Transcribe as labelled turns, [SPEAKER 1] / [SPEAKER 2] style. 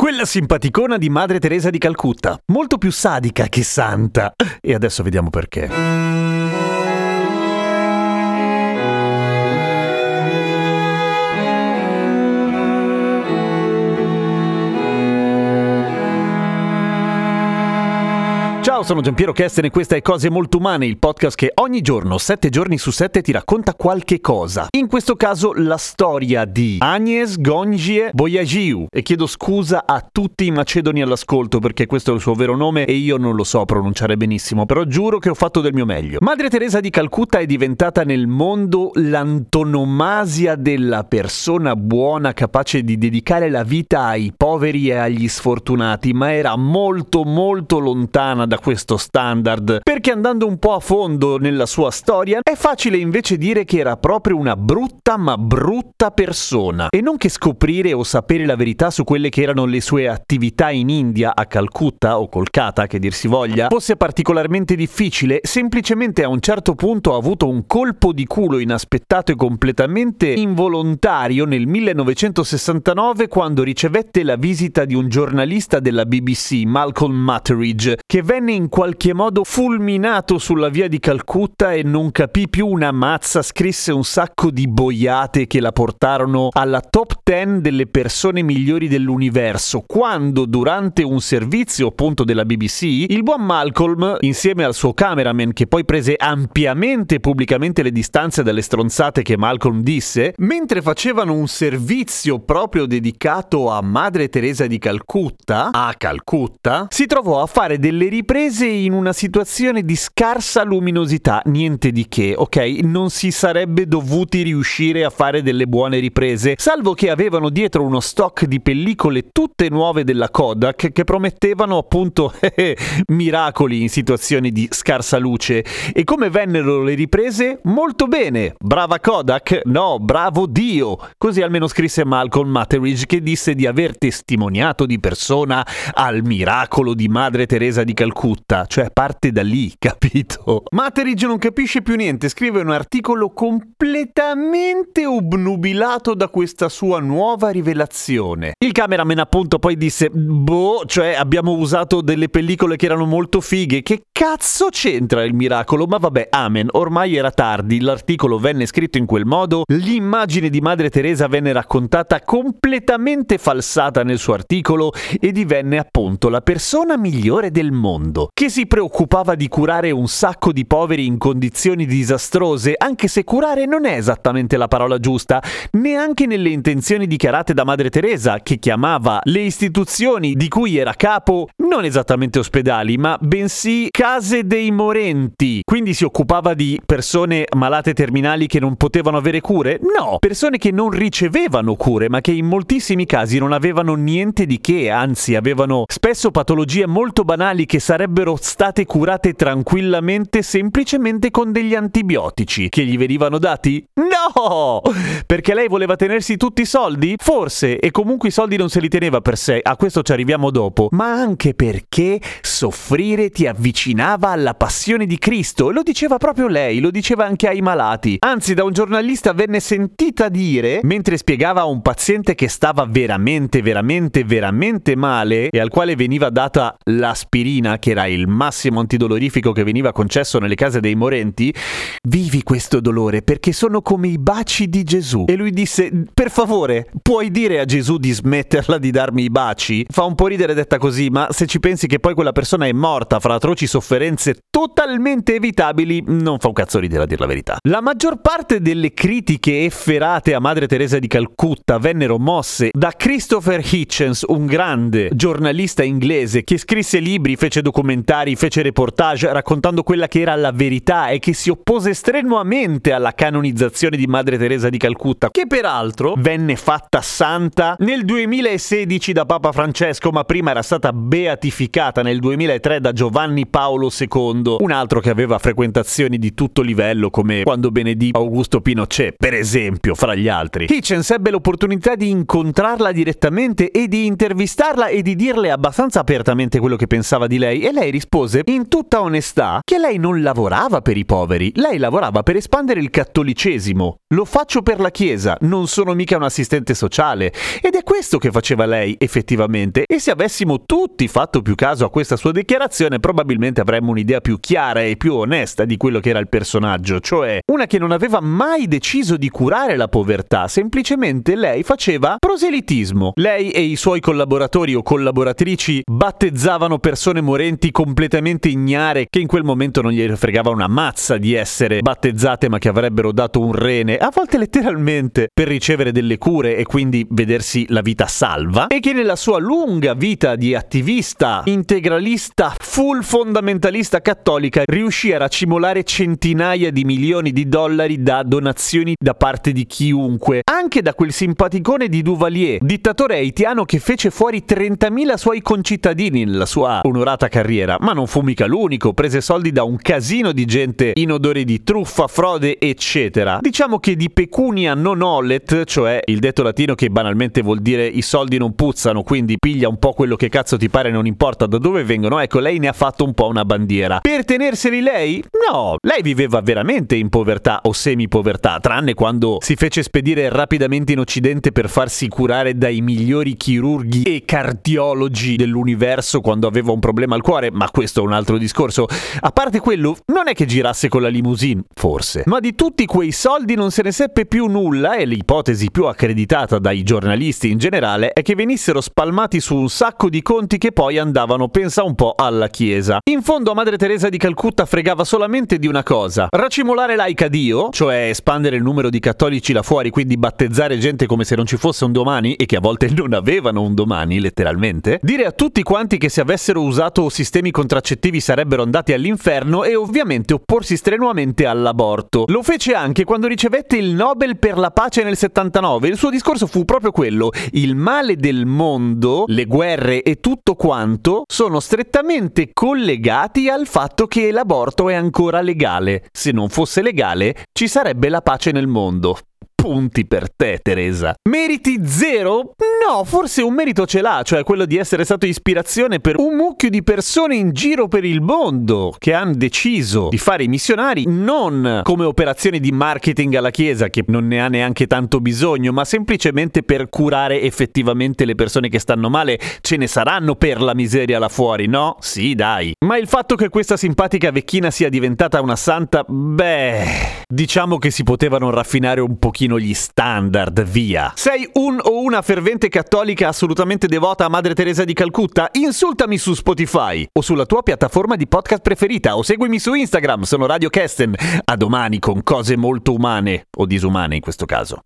[SPEAKER 1] Quella simpaticona di Madre Teresa di Calcutta, molto più sadica che santa. E adesso vediamo perché. Ciao, sono Giampiero Kesten e questa è Cose Molto Umane, il podcast che ogni giorno, sette giorni su sette, ti racconta qualche cosa. In questo caso la storia di Agnes Gongie Boyagiu. E chiedo scusa a tutti i macedoni all'ascolto perché questo è il suo vero nome e io non lo so pronunciare benissimo, però giuro che ho fatto del mio meglio. Madre Teresa di Calcutta è diventata nel mondo l'antonomasia della persona buona capace di dedicare la vita ai poveri e agli sfortunati, ma era molto molto lontana da questo standard, perché andando un po' a fondo nella sua storia è facile invece dire che era proprio una brutta ma brutta persona. E non che scoprire o sapere la verità su quelle che erano le sue attività in India, a Calcutta o Kolkata che dir si voglia, fosse particolarmente difficile, semplicemente a un certo punto ha avuto un colpo di culo inaspettato e completamente involontario nel 1969 quando ricevette la visita di un giornalista della BBC, Malcolm Mutteridge, che venne in qualche modo fulminato sulla via di Calcutta e non capì più una mazza, scrisse un sacco di boiate che la portarono alla top 10 delle persone migliori dell'universo, quando durante un servizio appunto della BBC, il buon Malcolm, insieme al suo cameraman che poi prese ampiamente pubblicamente le distanze dalle stronzate che Malcolm disse, mentre facevano un servizio proprio dedicato a Madre Teresa di Calcutta, a Calcutta, si trovò a fare delle riprese in una situazione di scarsa luminosità, niente di che, ok? Non si sarebbe dovuti riuscire a fare delle buone riprese, salvo che avevano dietro uno stock di pellicole tutte nuove della Kodak che promettevano appunto miracoli in situazioni di scarsa luce. E come vennero le riprese? Molto bene. Brava Kodak? No, bravo Dio. Così almeno scrisse Malcolm Mutteridge che disse di aver testimoniato di persona al miracolo di Madre Teresa di Calcutta, cioè parte da lì, capito? Mutteridge non capisce più niente, scrive un articolo completamente obnubilato da questa sua nuova rivelazione. Il cameraman appunto poi disse, boh, cioè abbiamo usato delle pellicole che erano molto fighe, che cazzo c'entra il miracolo? Ma vabbè, amen, ormai era tardi, l'articolo venne scritto in quel modo, l'immagine di Madre Teresa venne raccontata completamente falsata nel suo articolo e divenne appunto la persona migliore del mondo, che si preoccupava di curare un sacco di poveri in condizioni disastrose, anche se curare non è esattamente la parola giusta, neanche nelle intenzioni dichiarate da Madre Teresa, che chiamava le istituzioni di cui era capo non esattamente ospedali, ma bensì case dei morenti. Quindi si occupava di persone malate terminali che non potevano avere cure? No, persone che non ricevevano cure, ma che in moltissimi casi non avevano niente di che, anzi avevano spesso patologie molto banali che sarebbero state curate tranquillamente semplicemente con degli antibiotici che gli venivano dati? No! Perché lei voleva tenersi tutti i soldi? Forse, e comunque i soldi non se li teneva per sé, a questo ci arriviamo dopo, ma anche perché soffrire ti avvicinava alla passione di Cristo, lo diceva proprio lei, lo diceva anche ai malati. Anzi, da un giornalista venne sentita dire, mentre spiegava a un paziente che stava veramente, veramente, veramente male e al quale veniva data l'aspirina, che era il massimo antidolorifico che veniva concesso nelle case dei morenti, vivi questo dolore perché sono come i baci di Gesù. E lui disse, per favore, puoi dire a Gesù di smetterla di darmi i baci? Fa un po' ridere detta così, ma se ci pensi che poi quella persona è morta fra atroci sofferenze totalmente evitabili, non fa un cazzo ridere a dir la verità. La maggior parte delle critiche efferate a Madre Teresa di Calcutta vennero mosse da Christopher Hitchens, un grande giornalista inglese che scrisse libri, fece documentazioni documentari, fece reportage raccontando quella che era la verità e che si oppose strenuamente alla canonizzazione di Madre Teresa di Calcutta, che peraltro venne fatta santa nel 2016 da Papa Francesco, ma prima era stata beatificata nel 2003 da Giovanni Paolo II, un altro che aveva frequentazioni di tutto livello come quando benedì Augusto Pinochet, per esempio, fra gli altri. Hitchens ebbe l'opportunità di incontrarla direttamente e di intervistarla e di dirle abbastanza apertamente quello che pensava di lei e lei rispose in tutta onestà che lei non lavorava per i poveri, lei lavorava per espandere il cattolicesimo. Lo faccio per la Chiesa, non sono mica un assistente sociale. Ed è questo che faceva lei effettivamente e se avessimo tutti fatto più caso a questa sua dichiarazione probabilmente avremmo un'idea più chiara e più onesta di quello che era il personaggio, cioè una che non aveva mai deciso di curare la povertà, semplicemente lei faceva proselitismo. Lei e i suoi collaboratori o collaboratrici battezzavano persone morenti completamente ignare che in quel momento non gli fregava una mazza di essere battezzate ma che avrebbero dato un rene, a volte letteralmente, per ricevere delle cure e quindi vedersi la vita salva, e che nella sua lunga vita di attivista, integralista, full fondamentalista cattolica riuscì a racimolare centinaia di milioni di dollari da donazioni da parte di chiunque, anche da quel simpaticone di Duvalier, dittatore haitiano che fece fuori 30.000 suoi concittadini nella sua onorata carriera, ma non fu mica l'unico, prese soldi da un casino di gente in odore di truffa, frode, eccetera. Diciamo che di pecunia non olet, cioè il detto latino che banalmente vuol dire i soldi non puzzano, quindi piglia un po' quello che cazzo ti pare, non importa da dove vengono, ecco, lei ne ha fatto un po' una bandiera. Per tenerseli lei? No, lei viveva veramente in povertà o semi-povertà, tranne quando si fece spedire rapidamente in Occidente per farsi curare dai migliori chirurghi e cardiologi dell'universo quando aveva un problema al cuore, ma questo è un altro discorso. A parte quello, non è che girasse con la limousine, forse, ma di tutti quei soldi non se ne seppe più nulla e l'ipotesi più accreditata dai giornalisti in generale è che venissero spalmati su un sacco di conti che poi andavano, pensa un po', alla Chiesa. In fondo Madre Teresa di Calcutta fregava solamente di una cosa, racimolare laica Dio, cioè espandere il numero di cattolici là fuori, quindi battezzare gente come se non ci fosse un domani e che a volte non avevano un domani, letteralmente, dire a tutti quanti che se avessero usato sistemi contraccettivi sarebbero andati all'inferno e ovviamente opporsi strenuamente all'aborto. Lo fece anche quando ricevette il Nobel per la pace nel 79. Il suo discorso fu proprio quello, il male del mondo, le guerre e tutto quanto sono strettamente collegati al fatto che l'aborto è ancora legale. Se non fosse legale, ci sarebbe la pace nel mondo. Punti per te, Teresa. Meriti zero? No, forse un merito ce l'ha, cioè quello di essere stato ispirazione per un mucchio di persone in giro per il mondo che hanno deciso di fare i missionari non come operazione di marketing alla Chiesa, che non ne ha neanche tanto bisogno, ma semplicemente per curare effettivamente le persone che stanno male. Ce ne saranno per la miseria là fuori, no? Sì, dai. Ma il fatto che questa simpatica vecchina sia diventata una santa, beh, diciamo che si potevano raffinare un pochino gli standard, via. Sei un o una fervente cattolica assolutamente devota a Madre Teresa di Calcutta? Insultami su Spotify o sulla tua piattaforma di podcast preferita o seguimi su Instagram, sono Radio Kesten. A domani con cose molto umane o disumane in questo caso.